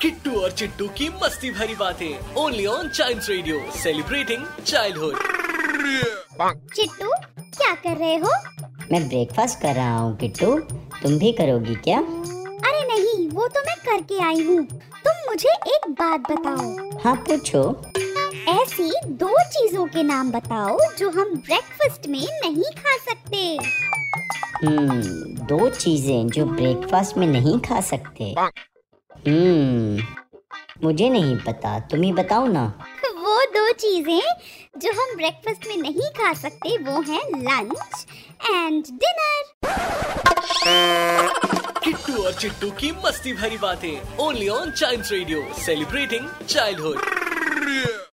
Kittu और चिट्टू की मस्ती भरी बातें। Only on child radio celebrating childhood Chittu क्या कर रहे हो? मैं ब्रेकफास्ट कर रहा हूँ किट्टू। तुम भी करोगी क्या? अरे नहीं वो तो मैं करके आई हूँ। तुम मुझे एक बात बताओ। हाँ पूछो। ऐसी दो चीज़ों के नाम बताओ जो हम ब्रेकफास्ट में नहीं खा सकते। हम्म दो चीज़ें जो ब्रेकफास्ट में नहीं खा सकते। हम्म। मुझे नहीं पता तुम ही बताओ ना। वो दो चीज़ें जो हम ब्रेकफास्ट में नहीं खा सकते वो हैं लंच एंड डिनर किट्टू और चिट्टू की मस्ती भरी बातें only on child radio celebrating childhood